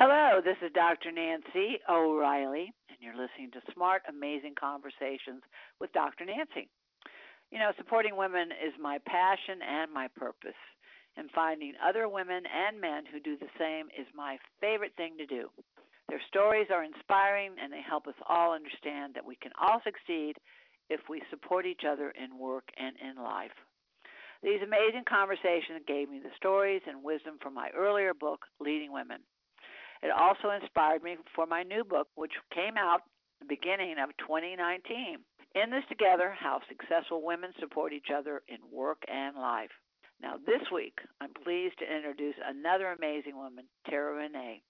Hello, this is Dr. Nancy O'Reilly, and you're listening to Smart, Amazing Conversations with Dr. Nancy. You know, supporting women is my passion and my purpose, and finding other women and men who do the same is my favorite thing to do. Their stories are inspiring, and they help us all understand that we can all succeed if we support each other in work and in life. These amazing conversations gave me the stories and wisdom from my earlier book, Leading Women. It also inspired me for my new book, which came out the beginning of 2019. In this together, how successful women support each other in work and life. Now, this week, I'm pleased to introduce another amazing woman, Terra Renee.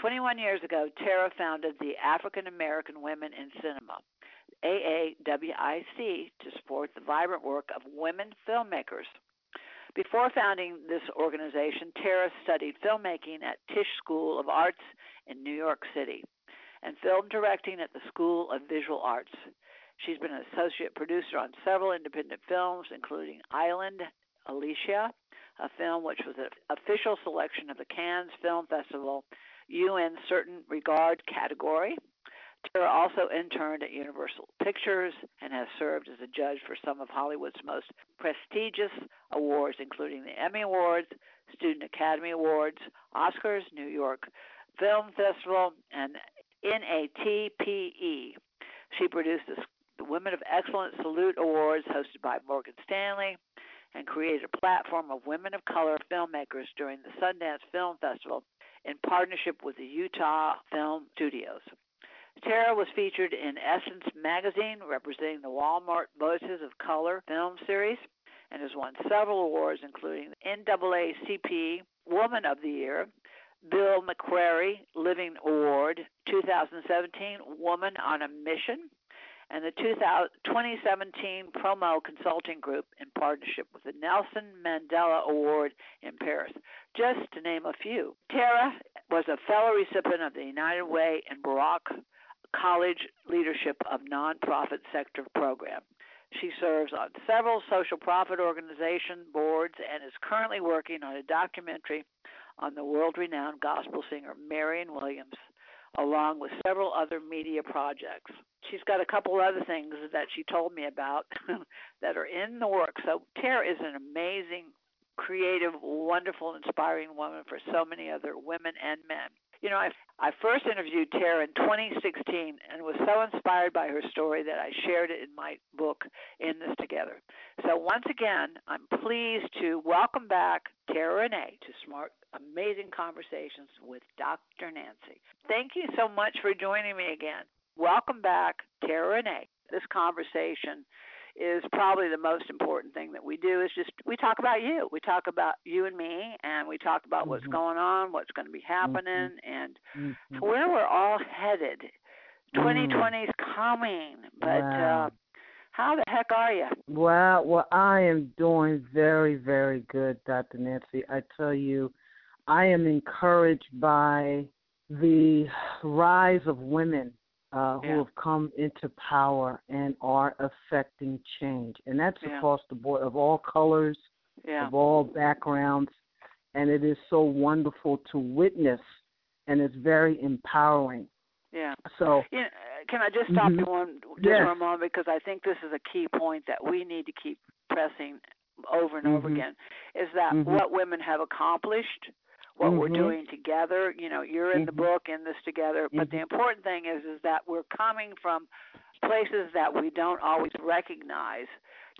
21 years ago, Terra founded the African American Women in Cinema, AAWIC, to support the vibrant work of women filmmakers. Before founding this organization, Terra studied filmmaking at Tisch School of Arts in New York City and film directing at the School of Visual Arts. She's been an associate producer on several independent films, including Island Alicia, a film which was an official selection of the Cannes Film Festival Un Certain Regard category, Terra also interned at Universal Pictures and has served as a judge for some of Hollywood's most prestigious awards, including the Emmy Awards, Student Academy Awards, Oscars, New York Film Festival, and NATPE. She produced the Women of Excellence Salute Awards hosted by Morgan Stanley and created a platform of women of color filmmakers during the Sundance Film Festival in partnership with the Utah Film Studios. Terra was featured in Essence magazine, representing the Walmart Voices of Color film series, and has won several awards, including the NAACP Woman of the Year, Bill McCrary Living Award, 2017 Woman on a Mission, and the 2017 Promo Consulting Group in partnership with the Nelson Mandela Award in Paris, just to name a few. Terra was a fellow recipient of the United Way and Baruch College Leadership of Nonprofit Sector Program. She serves on several social profit organization boards and is currently working on a documentary on the world renowned gospel singer Marion Williams, along with several other media projects. She's got a couple other things that she told me about that are in the works. So, Terra is an amazing, creative, wonderful, inspiring woman for so many other women and men. You know, I I first interviewed Terra in 2016 and was so inspired by her story that I shared it in my book In This Together. So once again, I'm pleased to welcome back Terra Renee to Smart Amazing Conversations with Dr. Nancy. Thank you so much for joining me again. Welcome back, Terra Renee. This conversation is probably the most important thing that we do is just we talk about you. We talk about you and me and we talk about mm-hmm. what's going on, what's going to be happening mm-hmm. and mm-hmm. where we're all headed. 2020 is coming, but wow. uh how the heck are you? Well, well, I am doing very, very good, Dr. Nancy. I tell you, I am encouraged by the rise of women uh, who have come into power and are affecting change. And that's yeah. across the board of all colors, yeah. of all backgrounds. And it is so wonderful to witness, and it's very empowering. Yeah. So, you know, can I just stop mm-hmm. you one just yes. for a moment because I think this is a key point that we need to keep pressing over and mm-hmm. over again is that mm-hmm. what women have accomplished what mm-hmm. we're doing together. You know, you're in mm-hmm. the book in this together, but the mm-hmm. important thing is is that we're coming from places that we don't always recognize.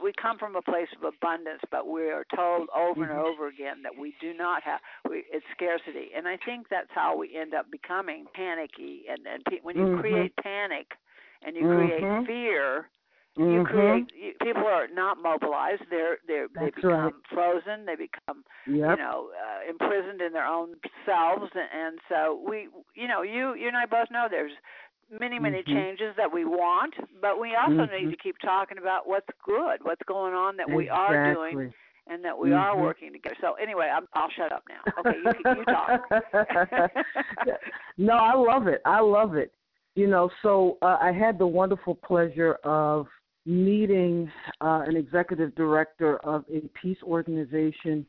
We come from a place of abundance, but we are told over and mm-hmm. over again that we do not have. We, it's scarcity, and I think that's how we end up becoming panicky. And and pe- when you create panic and you create fear, you mm-hmm. create you, people are not mobilized. They're they're That's they become right. frozen. They become yep. you know uh, imprisoned in their own selves, and, and so we you know you you and I both know there's many many mm-hmm. changes that we want, but we also mm-hmm. need to keep talking about what's good, what's going on that exactly. we are doing. And that we mm-hmm. are working together. So anyway, I'm, I'll shut up now. Okay, you, you talk. no, I love it. I love it. You know, so uh, I had the wonderful pleasure of meeting uh, an executive director of a peace organization.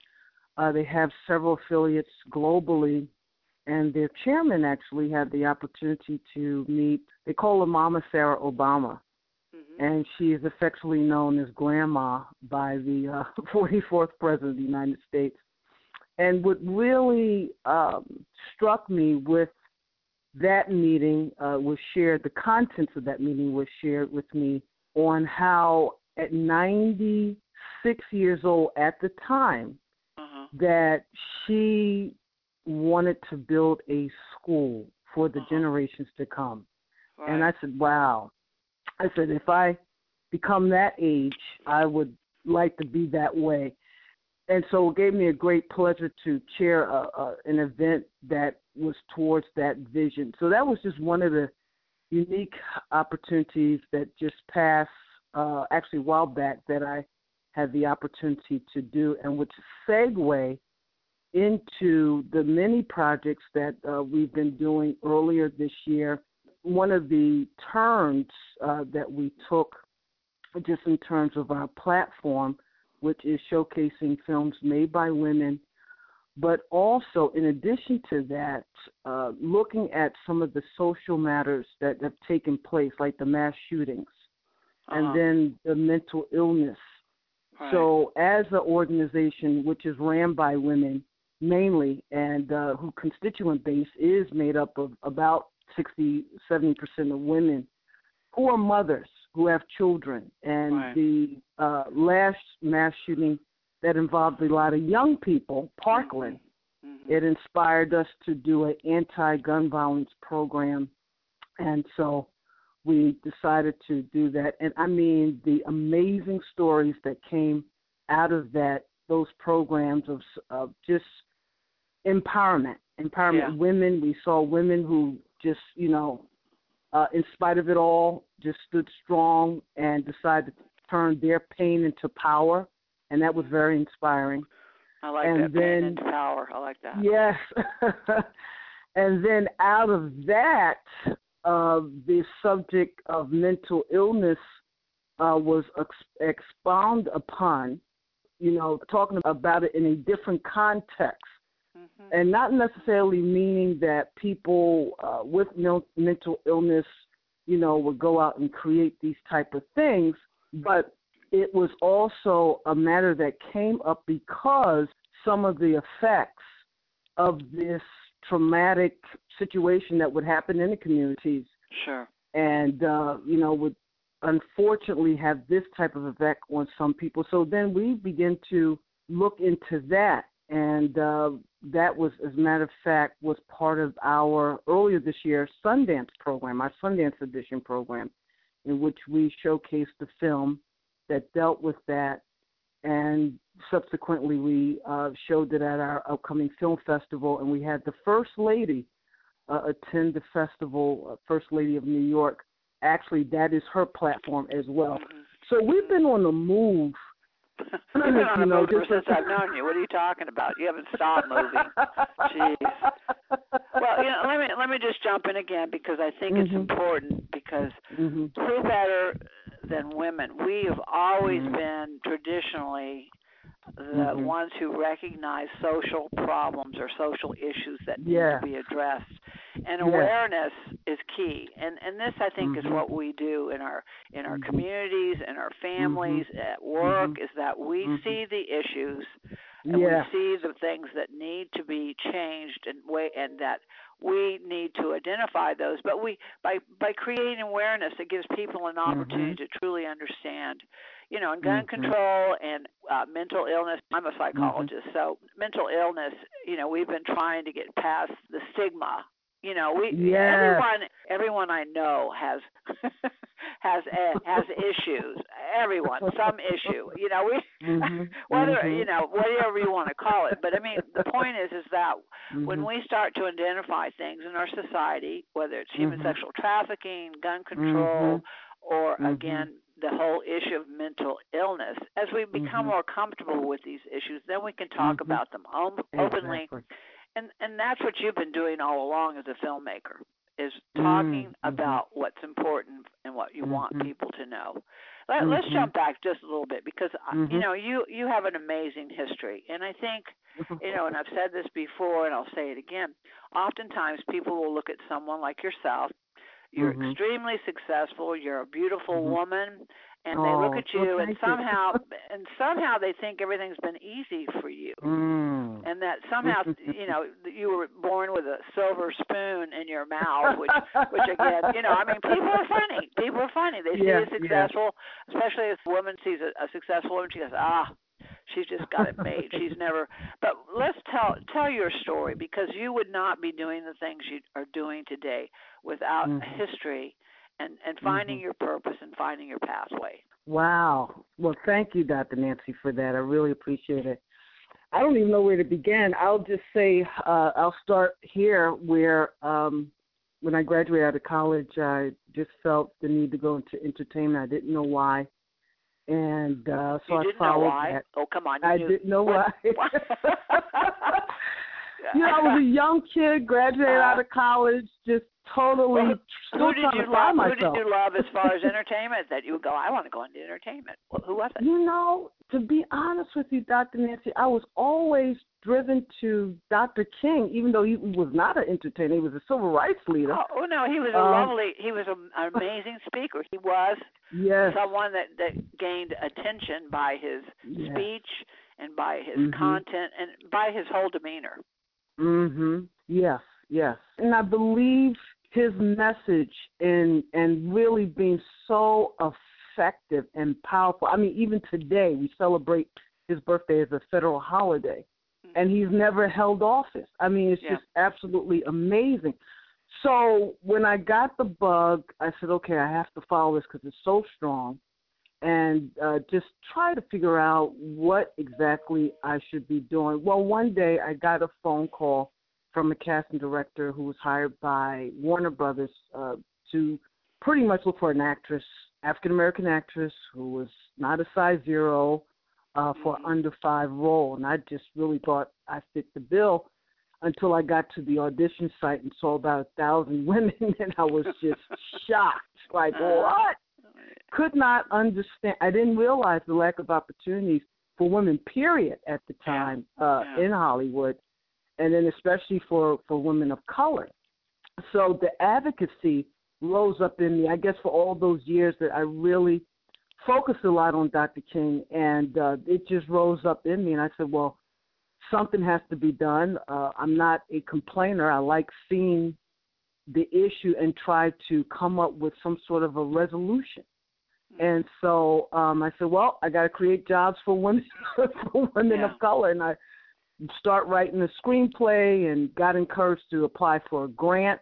Uh, they have several affiliates globally, and their chairman actually had the opportunity to meet. They call her Mama Sarah Obama, mm-hmm. and she is affectionately known as Grandma by the uh, 44th President of the United States. And what really um, struck me with that meeting uh, was shared, the contents of that meeting was shared with me on how at 96 years old at the time uh-huh. that she wanted to build a school for the uh-huh. generations to come. Right. And I said, wow. I said, if I become that age, I would like to be that way. And so it gave me a great pleasure to chair a, a, an event that was towards that vision. So that was just one of the unique opportunities that just passed, uh, actually a while back, that I had the opportunity to do, and which segue into the many projects that uh, we've been doing earlier this year. One of the turns uh, that we took, just in terms of our platform, which is showcasing films made by women, but also, in addition to that, uh, looking at some of the social matters that have taken place, like the mass shootings, uh-huh. and then the mental illness. Right. So, as an organization which is ran by women mainly, and uh, who constituent base is made up of about 60, 70 percent of women who are mothers who have children, and right. the uh, last mass shooting that involved a lot of young people, Parkland, mm-hmm. it inspired us to do an anti-gun violence program, and so we decided to do that. And I mean, the amazing stories that came out of that, those programs of, of just empowerment, empowerment. Yeah. Women, we saw women who just, you know, uh, in spite of it all, just stood strong and decided to turn their pain into power, and that was very inspiring. I like and that then, into power. I like that. Yes. and then out of that, uh, the subject of mental illness uh, was ex- expounded upon, you know, talking about it in a different context. Mm-hmm. And not necessarily meaning that people uh, with mil- mental illness, you know, would go out and create these type of things, but it was also a matter that came up because some of the effects of this traumatic situation that would happen in the communities Sure. and uh, you know would unfortunately have this type of effect on some people. So then we begin to look into that, and uh, that was, as a matter of fact, was part of our earlier this year Sundance program, our Sundance edition program, in which we showcased the film that dealt with that, and subsequently we uh, showed it at our upcoming film festival, and we had the first lady uh, attend the festival, uh, First Lady of New York. Actually, that is her platform as well. Mm-hmm. So we've been on the move. You've been on you know, move since I've known you. What are you talking about? You haven't stopped moving. Jeez. Well, you know, let me let me just jump in again because I think it's Mhm. important because hmm who better than women? We have always Mhm. been traditionally the Mhm. ones who recognize social problems or social issues that need to be addressed. And Yeah. awareness is key. And and this I think is Mhm. what we do in our in our Mhm. communities in our families at work Mhm. is that we see the issues and Yeah. we see the things that need to be changed and way and that we need to identify those but we by by creating awareness it gives people an opportunity to truly understand you know and gun Mhm. control and uh mental illness i'm a psychologist so mental illness you know we've been trying to get past the stigma you know we Yes. everyone everyone i know has has has issues everyone some issue you know we Mhm. whether Mhm. you know whatever you want to call it but i mean the point is is that when Mhm. we start to identify things in our society whether it's human Mhm. sexual trafficking gun control Mhm. or Mhm. again the whole issue of mental illness as we become Mhm. more comfortable with these issues then we can talk Mhm. about them om- openly Exactly. And and that's what you've been doing all along as a filmmaker is talking Mhm. about what's important and what you want Mhm. people to know Let, mm-hmm. Let's jump back just a little bit because uh, mm-hmm. you know you you have an amazing history, and I think you know, and I've said this before, and I'll say it again. Oftentimes, people will look at someone like yourself. You're mm-hmm. extremely successful. You're a beautiful mm-hmm. woman, and oh, they look at you, well, and somehow, you. and somehow they think everything's been easy for you, mm. and that somehow, you know, you were born with a silver spoon in your mouth, which, which again, you know, I mean, people are funny. People are funny. They see yeah, a successful, yeah. especially if a woman sees a, a successful woman, she goes, ah, she's just got it made. She's never. But let's tell tell your story because you would not be doing the things you are doing today without mm-hmm. history and and finding mm-hmm. your purpose and finding your pathway. Wow. Well, thank you, Dr. Nancy, for that. I really appreciate it. I don't even know where to begin. I'll just say uh, I'll start here where um, when I graduated out of college, I just felt the need to go into entertainment. I didn't know why and uh, so you I didn't followed know why? that. Oh, come on! I knew. didn't know what? why. you know, I was a young kid, graduated out of college, just totally. Well, who did you love? Myself. Who did you love as far as entertainment? That you would go, I want to go into entertainment. Well, who was it? You know, to be honest with you, Dr. Nancy, I was always driven to Dr. King, even though he was not an entertainer. He was a civil rights leader. Oh, oh no, he was a um, lovely. He was a, an amazing speaker. He was yes. someone that that gained attention by his yes. speech and by his mm-hmm. content and by his whole demeanor. Mhm. Yes, yes. And I believe his message and and really being so effective and powerful. I mean, even today we celebrate his birthday as a federal holiday, mm-hmm. and he's never held office. I mean, it's yeah. just absolutely amazing. So when I got the bug, I said, okay, I have to follow this because it's so strong, and uh, just try to figure out what exactly I should be doing. Well, one day I got a phone call from a casting director who was hired by Warner Brothers uh, to pretty much look for an actress, African American actress who was not a size zero uh, for mm-hmm. under five role, and I just really thought I fit the bill until I got to the audition site and saw about a thousand women, and I was just shocked. Like Uh-huh. what? Could not understand. I didn't realize the lack of opportunities for women. Period at the time uh, Yeah. in Hollywood and then especially for for women of color. So the advocacy rose up in me. I guess for all those years that I really focused a lot on Dr. King, and uh, it just rose up in me. And I said, well, something has to be done. Uh, I'm not a complainer. I like seeing the issue and try to come up with some sort of a resolution. And so um, I said, well, I got to create jobs for women for women Yeah. of color, and I start writing a screenplay and got encouraged to apply for a grant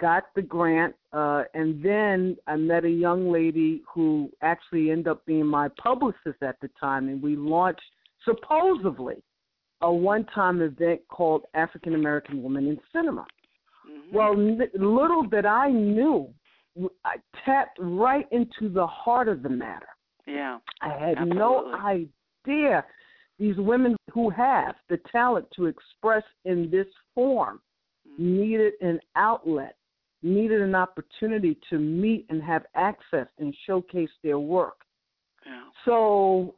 got the grant uh and then i met a young lady who actually ended up being my publicist at the time and we launched supposedly a one time event called african american women in cinema Mm-hmm. well n- little that i knew i tapped right into the heart of the matter yeah, i had Absolutely. no idea these women who have the talent to express in this form Mm-hmm. needed an outlet, needed an opportunity to meet and have access and showcase their work. yeah. So,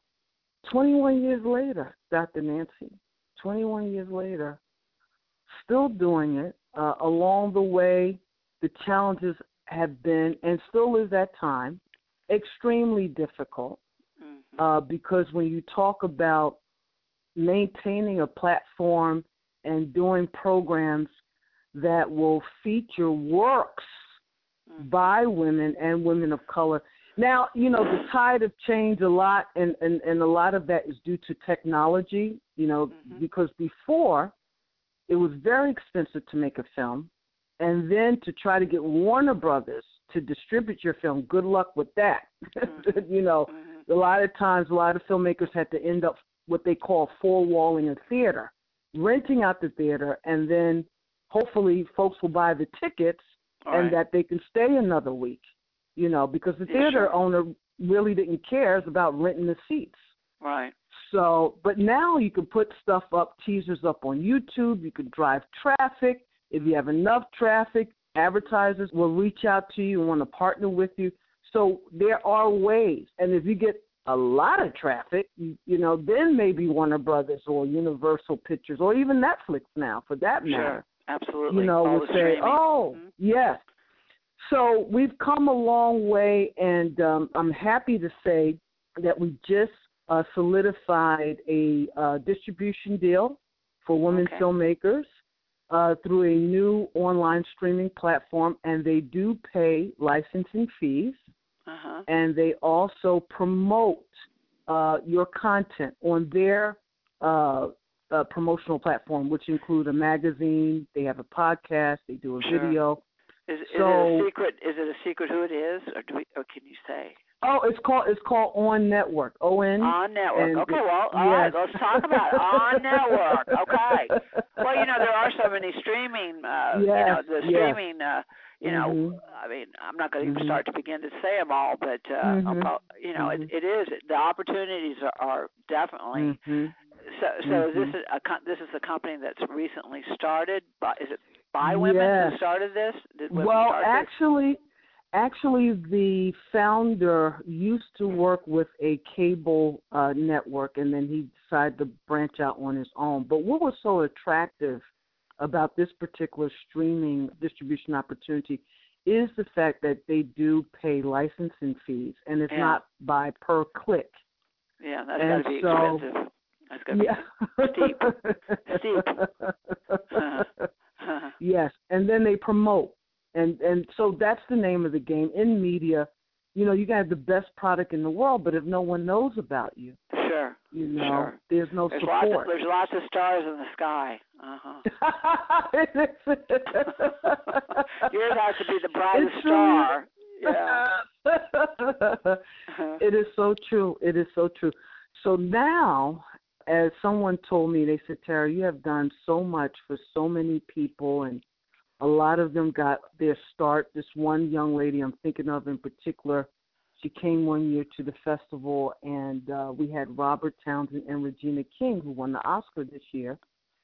21 years later, Dr. Nancy, 21 years later, still doing it. Uh, along the way, the challenges have been, and still is at time, extremely difficult Mhm. uh, because when you talk about maintaining a platform and doing programs that will feature works Mhm. by women and women of color. Now, you know, the tide have changed a lot, and, and, and a lot of that is due to technology, you know, Mhm. because before it was very expensive to make a film, and then to try to get Warner Brothers to distribute your film, good luck with that. Mhm. you know, Mhm. a lot of times a lot of filmmakers had to end up what they call four walling a theater, renting out the theater, and then hopefully folks will buy the tickets All and right. that they can stay another week. You know, because the Yeah, theater sure. owner really didn't care about renting the seats. right. So, but now you can put stuff up, teasers up on YouTube. You can drive traffic. If you have enough traffic, advertisers will reach out to you and want to partner with you. So there are ways, and if you get a lot of traffic, you, you know, then maybe Warner Brothers or Universal Pictures or even Netflix now, for that matter. Sure. Absolutely. You know, All would say, streaming. "Oh, Mhm. yes." So we've come a long way, and um, I'm happy to say that we just uh, solidified a uh, distribution deal for women Okay. filmmakers uh, through a new online streaming platform, and they do pay licensing fees, Uh-huh. and they also promote uh, your content on their uh, uh, promotional platform, which include a magazine, they have a podcast, they do a Sure. video. Is, is it a secret? Is it a secret who it is, or do we, or can you say Oh, it's called it's called On Network. O N. on network? okay, well, all right, yes. let's talk about on network. Okay. Well, you know there are so many streaming. Uh, you know Yes, the yes. streaming. Uh, you know, Mhm. I mean, I'm not going to even Mhm. start to begin to say them all, but uh, Mhm. prob- you know, Mhm. it, it is the opportunities are, are definitely. Mhm. So, so is Mhm. this a co- this is a company that's recently started? By, is it by women Yes. who started this? Did women Well, start this? Actually, the founder used to work with a cable uh, network, and then he decided to branch out on his own. But what was so attractive about this particular streaming distribution opportunity is the fact that they do pay licensing fees, and it's Yeah. not by per click. Yeah, that's got to be so- expensive. That's got to Yeah. Steep. be. Yes, and then they promote, and and so that's the name of the game in media. You know, you can have the best product in the world, but if no one knows about you, sure. you know, Sure. there's no There's lots of support. there's lots of stars in the sky. Uh-huh. Yours has to be the brightest star. Yeah. It is so true. It is so true. So now, as someone told me, they said, Terra, you have done so much for so many people, and a lot of them got their start. This one young lady I'm thinking of in particular, she came one year to the festival, and uh, we had Robert Townsend and Regina King, who won the Oscar this year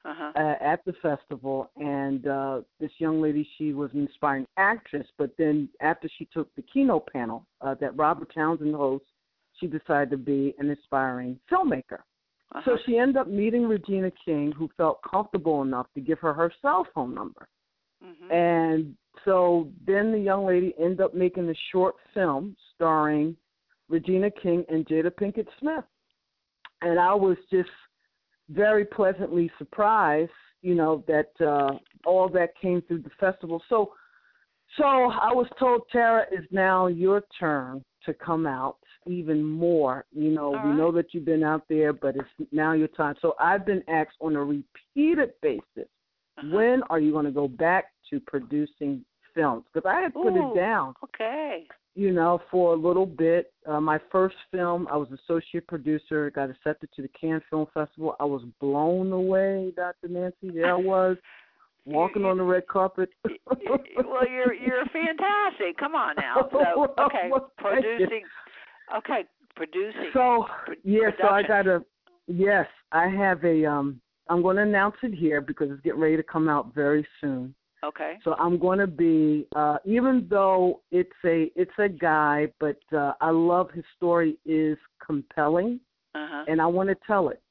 Uh-huh. uh, at the festival, and uh, this young lady, she was an inspiring actress. But then after she took the keynote panel uh, that Robert Townsend hosts, she decided to be an inspiring filmmaker. Uh-huh. So she ended up meeting Regina King, who felt comfortable enough to give her her cell phone number. Mhm. And so then the young lady ended up making a short film starring Regina King and Jada Pinkett Smith. And I was just very pleasantly surprised, you know, that uh all that came through the festival. So so I was told Terra is now your turn to come out even more. You know, All we right. know that you've been out there, but it's now your time. So I've been asked on a repeated basis Uh-huh. when are you going to go back to producing films? Because I had put Ooh. it down, Okay. you know, for a little bit. Uh, my first film, I was associate producer, got accepted to the Cannes Film Festival. I was blown away, Dr. Nancy. There I was, walking on the red carpet. well, you're you're fantastic. Come on now. So okay, well, thank you. producing. Okay, producing. So yeah, so I got a yes, I have a um I'm going to announce it here because it's getting ready to come out very soon. Okay. So I'm going to be, uh, even though it's a it's a guy, but uh, I love his story is compelling, Uh huh. and I want to tell it.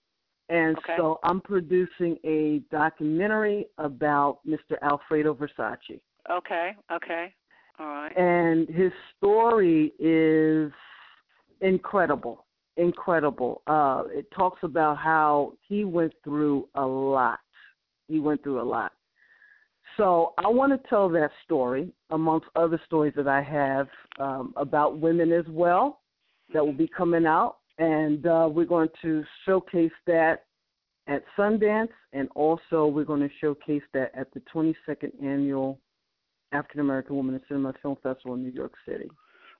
And Okay. so I'm producing a documentary about Mr. Alfredo Versace, Okay. Okay. All right. and his story is incredible, incredible. Uh, it talks about how he went through a lot. He went through a lot. So I want to tell that story amongst other stories that I have um, about women as well that will be coming out, and uh, we're going to showcase that at Sundance, and also we're going to showcase that at the 22nd annual African American Women in Cinema Film Festival in New York City.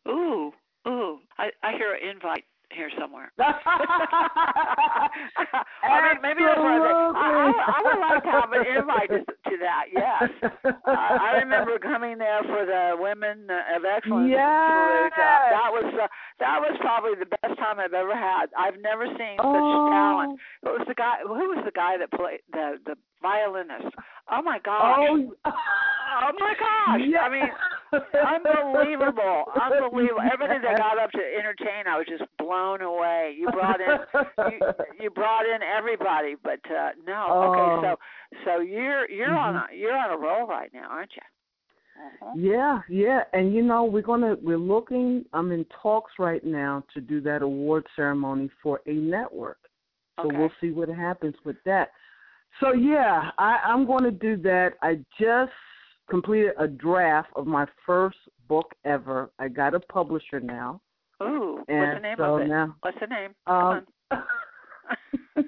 Ooh. Ooh. I I hear an invite here somewhere. I mean, maybe that's what I. I, I, would like to have an invite to, to that. Yes. Uh, I remember coming there for the Women of Excellence Yes. Uh, that was uh, that was probably the best time I've ever had. I've never seen such oh, talent. It was the guy. Who was the guy that played the the violinist? Oh my gosh! Oh, Oh my gosh! Yeah. I mean, unbelievable, unbelievable. Everything that got up to entertain, I was just blown away. You brought in, you, you brought in everybody, but uh no. Oh. Okay, so so you're you're Mhm. on a you're on a roll right now, aren't you? Uh-huh. Yeah, yeah, and you know we're gonna we're looking. I'm in talks right now to do that award ceremony for a network. So Okay. we'll see what happens with that. So yeah, I, I'm going to do that. I just completed a draft of my first book ever. I got a publisher now, Ooh, what's the and name so of it? now. What's the name? Um, well,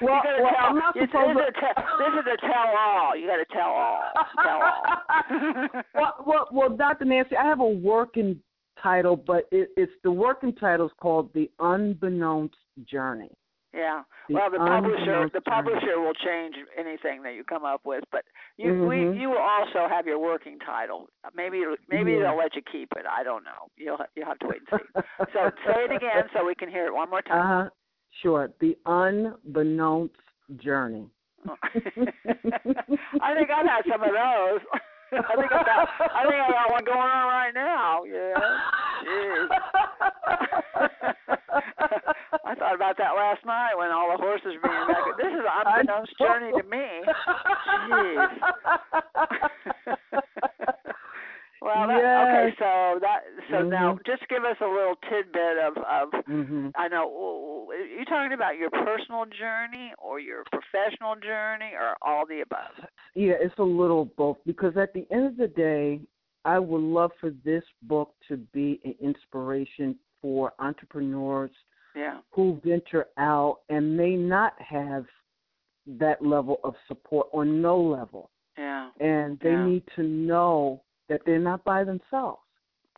well, tell, I'm not supposed this, to. is a this is a tell all. You got to tell all. Tell all. well, well, well, Dr. Nancy, I have a working title, but it, it's the working title is called The Unbeknownst Journey. Yeah. Well, the publisher the publisher will change anything that you come up with, but you Mhm. we you will also have your working title. Maybe maybe Yeah. they'll let you keep it. I don't know. You'll you'll have to wait and see. So say it again so we can hear it one more time. Uh. Sure. The Unbeknownst Journey. I think I've had some of those. I think I got I think I got one going on right now. Yeah. Jeez. About that last night when all the horses were being back. This is an unbeknownst journey to me. Jeez. well, that, okay, so that so now Mhm. just give us a little tidbit of of hmm I know are you talking about your personal journey or your professional journey or all the above? Yeah, it's a little both because at the end of the day, I would love for this book to be an inspiration for entrepreneurs Yeah. who venture out and may not have that level of support or no level. Yeah. And they Yeah. need to know that they're not by themselves.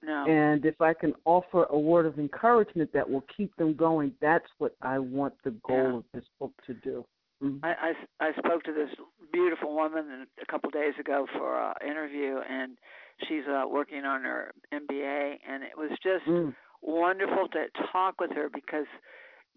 No. And if I can offer a word of encouragement that will keep them going, that's what I want the goal Yeah. of this book to do. Mhm. I, I, I spoke to this beautiful woman a couple days ago for an interview, and she's uh, working on her MBA, and it was just Mm. Wonderful to talk with her because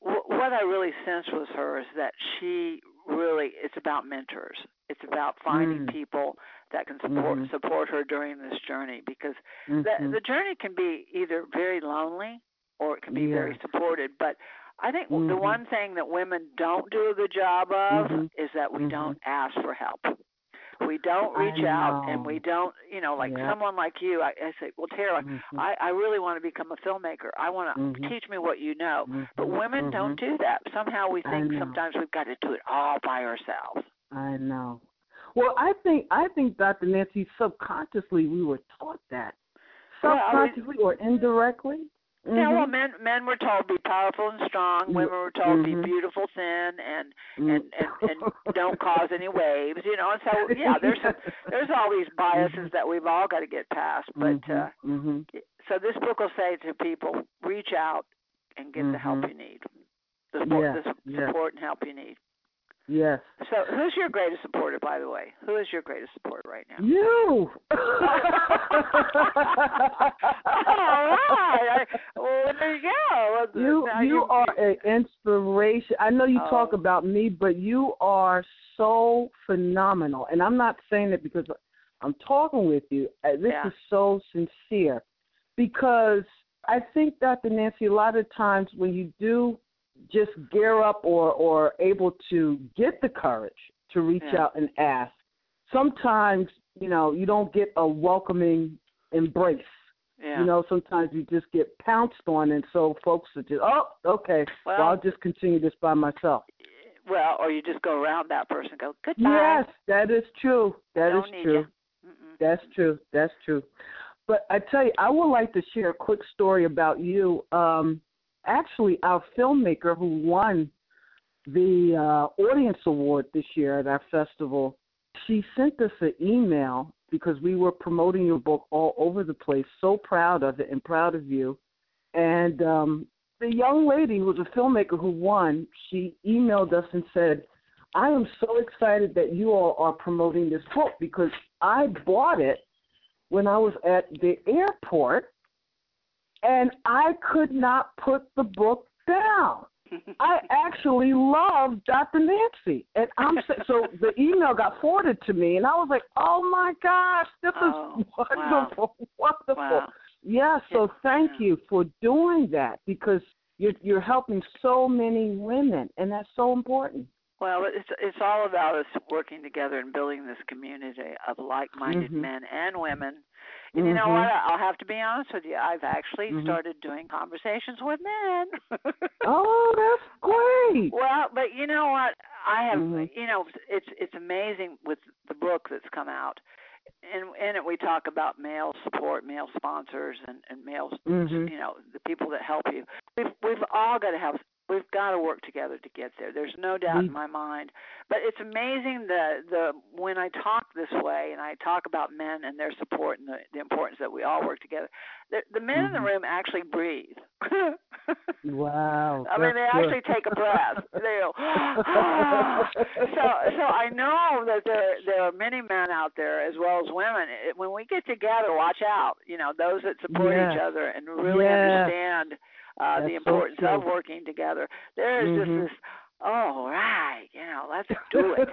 w- what I really sensed was her is that she really it's about mentors. It's about finding Mm. people that can support Mhm. support her during this journey because Mhm. the the journey can be either very lonely or it can be very Yes. supported. But I think the Mhm. one thing that women don't do a good job of Mhm. is that we don't ask for help. We don't reach out and we don't, you know, like someone like you. I, I say, well, Terra, Mhm. I, I really want to become a filmmaker. I want to Mhm. teach me what you know. But Mhm. women don't Mhm. do that. Somehow we think sometimes we've got to do it all by ourselves. I know. Well, I think I think Dr. Nancy subconsciously we were taught that. Well, I mean- Subconsciously or indirectly. Yeah, well, men men were told to be powerful and strong. Women were told be Mhm. beautiful, thin, and Mm. and and, and don't cause any waves. You know, and so yeah, there's some, there's all these biases that we've all got to get past. But uh, Mhm. so this book will say to people, reach out and get the help Mhm. you need, the support, Yeah, the su- yeah. support and help you need. Yes. So, who's your greatest supporter, by the way? Who is your greatest supporter right now? You. All right. Well, there you go. You Now you are an inspiration. I know you talk Oh. about me, but you are so phenomenal. And I'm not saying it because I'm talking with you. Uh, This Yeah. is so sincere because I think, Dr. Nancy, a lot of times when you do just gear up or or able to get the courage to reach Yeah. out and ask, sometimes you know you don't get a welcoming embrace. Yeah. You know, sometimes you just get pounced on, and so folks are just, oh, okay, well, Well- I'll just continue this by myself. well, or you just go around that person, and go goodbye. Yes, that is true. That is Don't need true. That's true. That's true. But I tell you, I would like to share a quick story about you. Um, actually, our filmmaker who won the uh, audience award this year at our festival, she sent us an email because we were promoting your book all over the place. So proud of it and proud of you. And um, the young lady who was a filmmaker who won, she emailed us and said, I am so excited that you all are promoting this book because I bought it when I was at the airport and I could not put the book down. I actually love Dr. Nancy, and I'm so, the email got forwarded to me, and I was like, "Oh my gosh, this Oh, is wonderful! Wow, Wow. Yeah, so thank you for doing that because you're you're helping so many women and that's so important. Well, it's it's all about us working together and building this community of like-minded mm-hmm. men and women. And mm-hmm. you know what? Mm-hmm. I'll have to be honest with you. I've actually mm-hmm. started doing conversations with men. oh, that's great. Well, but you know what? I have mm-hmm. you know it's it's amazing with the book that's come out. And in it we talk about male support, male sponsors, and and male, mm-hmm. you know, the people that help you. We've we've all got to have we've got to work together to get there. There's no doubt in my mind. But it's amazing the the when I talk this way and I talk about men and their support and the, the importance that we all work together. The, the men mm-hmm. in the mm-hmm. room actually breathe. wow. I mean, they good. actually take a breath. they go. Ah. so so I know that there there are many men out there as well as women. When we get together, watch out. You know, those that support yeah. each other and really yeah. understand uh, the importance so of working together. There is mm-hmm. just this, oh, right, you know, let's do it.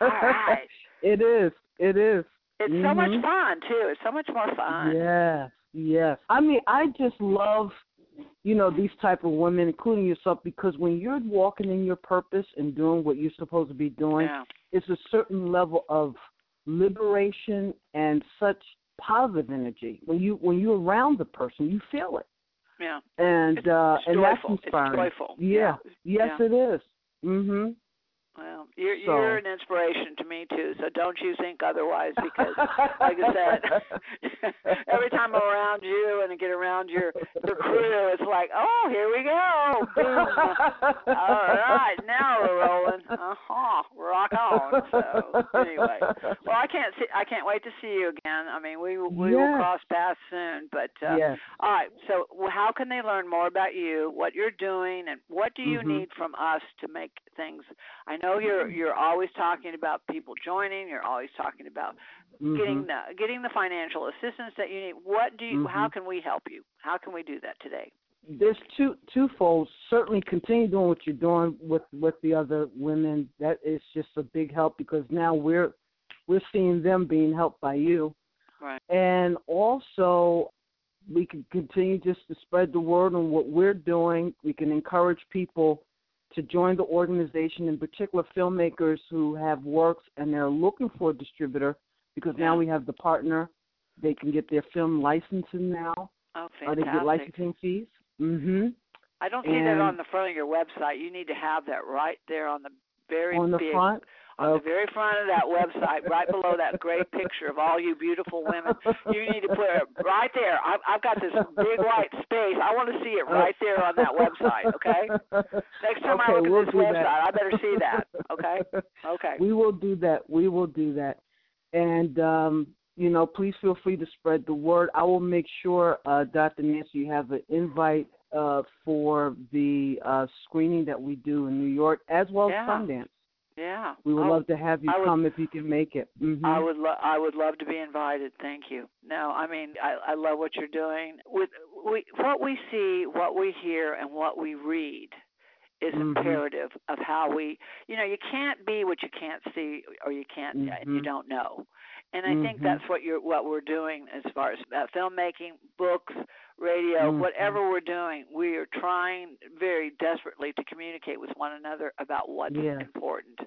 All right. It is. It is. It's mm-hmm. so much fun too. It's so much more fun. Yes. Yes. I mean, I just love you know these type of women including yourself because when you're walking in your purpose and doing what you're supposed to be doing yeah. it's a certain level of liberation and such positive energy when you when you're around the person you feel it yeah. And it's, uh and joyful. that's inspiring. It's joyful. Yeah. yeah. Yes yeah. it is. Mhm. Well, you're so. you're an inspiration to me too. So don't you think otherwise? Because, like I said, every time I'm around you and I get around your your crew, it's like, oh, here we go. Boom. All right, now we're rolling. Uh huh. Rock on. So anyway, well, I can't see. I can't wait to see you again. I mean, we we yes. will cross paths soon. But uh, yes. all right. So how can they learn more about you? What you're doing, and what do you mm-hmm. need from us to make things? I know you're you're always talking about people joining. You're always talking about mm-hmm. getting the getting the financial assistance that you need. What do you? Mm-hmm. How can we help you? How can we do that today? There's two twofold. Certainly, continue doing what you're doing with with the other women. That is just a big help because now we're we're seeing them being helped by you. Right. And also, we can continue just to spread the word on what we're doing. We can encourage people to join the organization, in particular filmmakers who have works and they're looking for a distributor because yeah. now we have the partner. They can get their film licensing now. Oh, fantastic. Or they get licensing fees. Mm-hmm. I don't see and that on the front of your website. You need to have that right there on the very on the big, front on okay. the very front of that website, right below that great picture of all you beautiful women. You need to put it right there. I've, I've got this big white space. I want to see it right there on that website. Okay. Next time okay, I look we'll at this website, that. I better see that. Okay. Okay. We will do that. We will do that. And um, you know, please feel free to spread the word. I will make sure, uh, Dr. Nancy, you have an invite uh, for the uh, screening that we do in New York as well yeah. as Sundance. Yeah, we would I, love to have you would, come if you can make it. Mm-hmm. I would lo- I would love to be invited. Thank you. No, I mean I, I love what you're doing. With we what we see, what we hear, and what we read is mm-hmm. imperative of how we. You know, you can't be what you can't see, or you can't mm-hmm. and you don't know. And I mm-hmm. think that's what you're what we're doing as far as uh, filmmaking, books, radio, Mm-hmm. whatever we're doing. We are trying very desperately to communicate with one another about what's Yeah. important.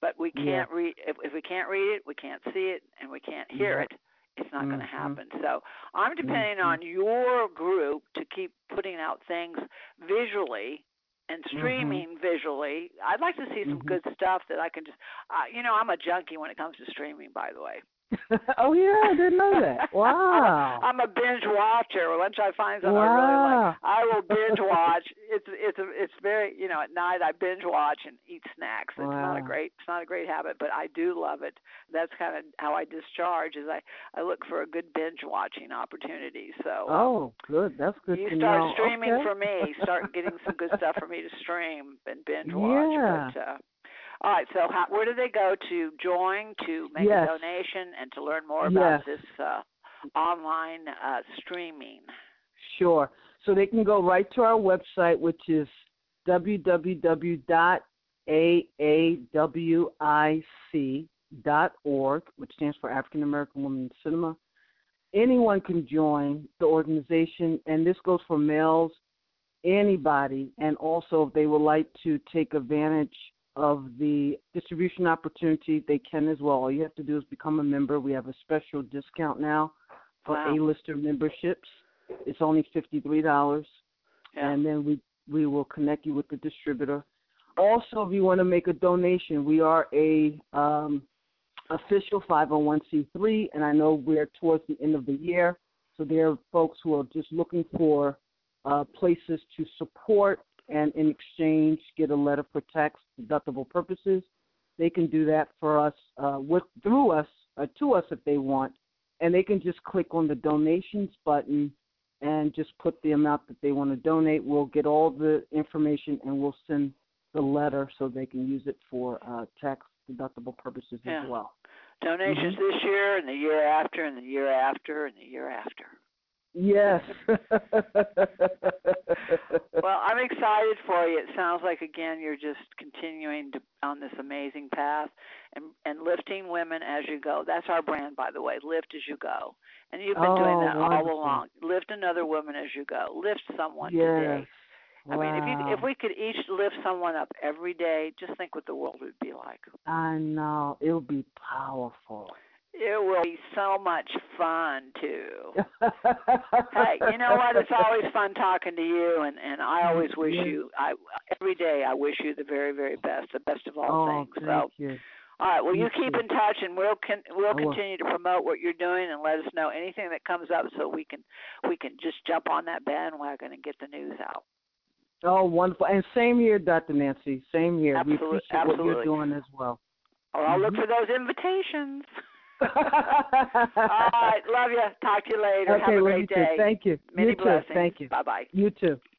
But we can't read if, if we can't read it, we can't see it, and we can't hear Yeah. it. It's not going to happen. So I'm depending Mhm. on your group to keep putting out things visually and streaming visually. I'd like to see some Mhm. good stuff that I can just. Uh, you know, I'm a junkie when it comes to streaming. By the way. oh yeah, I didn't know that. Wow. I'm a binge watcher. Once I find something wow. I really like, I will binge watch. It's it's a, it's very you know at night I binge watch and eat snacks. It's wow. not a great it's not a great habit, but I do love it. That's kind of how I discharge. Is I I look for a good binge watching opportunity. So oh, good. That's good. You start know. streaming okay. for me. Start getting some good stuff for me to stream and binge watch. Yeah. But, uh, all right. So, how, where do they go to join, to make yes. a donation, and to learn more about yes. this uh, online uh, streaming? Sure. So they can go right to our website, which is www.aawic.org, which stands for African American Women in Cinema. anyone can join the organization, and this goes for males, anybody, and also if they would like to take advantage of the distribution opportunity, they can as well. All you have to do is become a member. We have a special discount now for Wow. A-lister memberships. It's only fifty three dollars, Yeah. and then we we will connect you with the distributor. Also, if you want to make a donation, we are a um, official 501c3, and I know we're towards the end of the year, so there are folks who are just looking for uh, places to support and in exchange get a letter for tax deductible purposes. They can do that for us uh, with through us uh, to us if they want, and they can just click on the donations button and just put the amount that they want to donate. We'll get all the information and we'll send the letter so they can use it for uh, tax deductible purposes Yeah. as well. Donations Mm-hmm. this year and the year after and the year after and the year after. Yes. Excited for you. It sounds like again you're just continuing to on this amazing path and and lifting women as you go. That's our brand by the way, lift as you go. And you've been doing Oh, that wonderful. all along. Lift another woman as you go. Lift someone yes. today. I mean, if you if we could each lift someone up every day, just think what the world would be like. I know it would be powerful. It will be so much fun too. hey, you know what? It's always fun talking to you, and and I always wish you. I every day I wish you the very very best, the best of all oh, things. thank So, you. all right. Well, you You keep in touch, and we'll con- we'll continue to promote what you're doing, and let us know anything that comes up, so we can we can just jump on that bandwagon and get the news out. Oh, wonderful. And same here, Dr. Nancy. Same here. Absolute- we appreciate what you're doing as well. Or I'll look Mhm. for those invitations. all right. Love you. Talk to you later. Okay, Have a great day. too. Thank you. Many you too. Thank you. Bye bye. You too.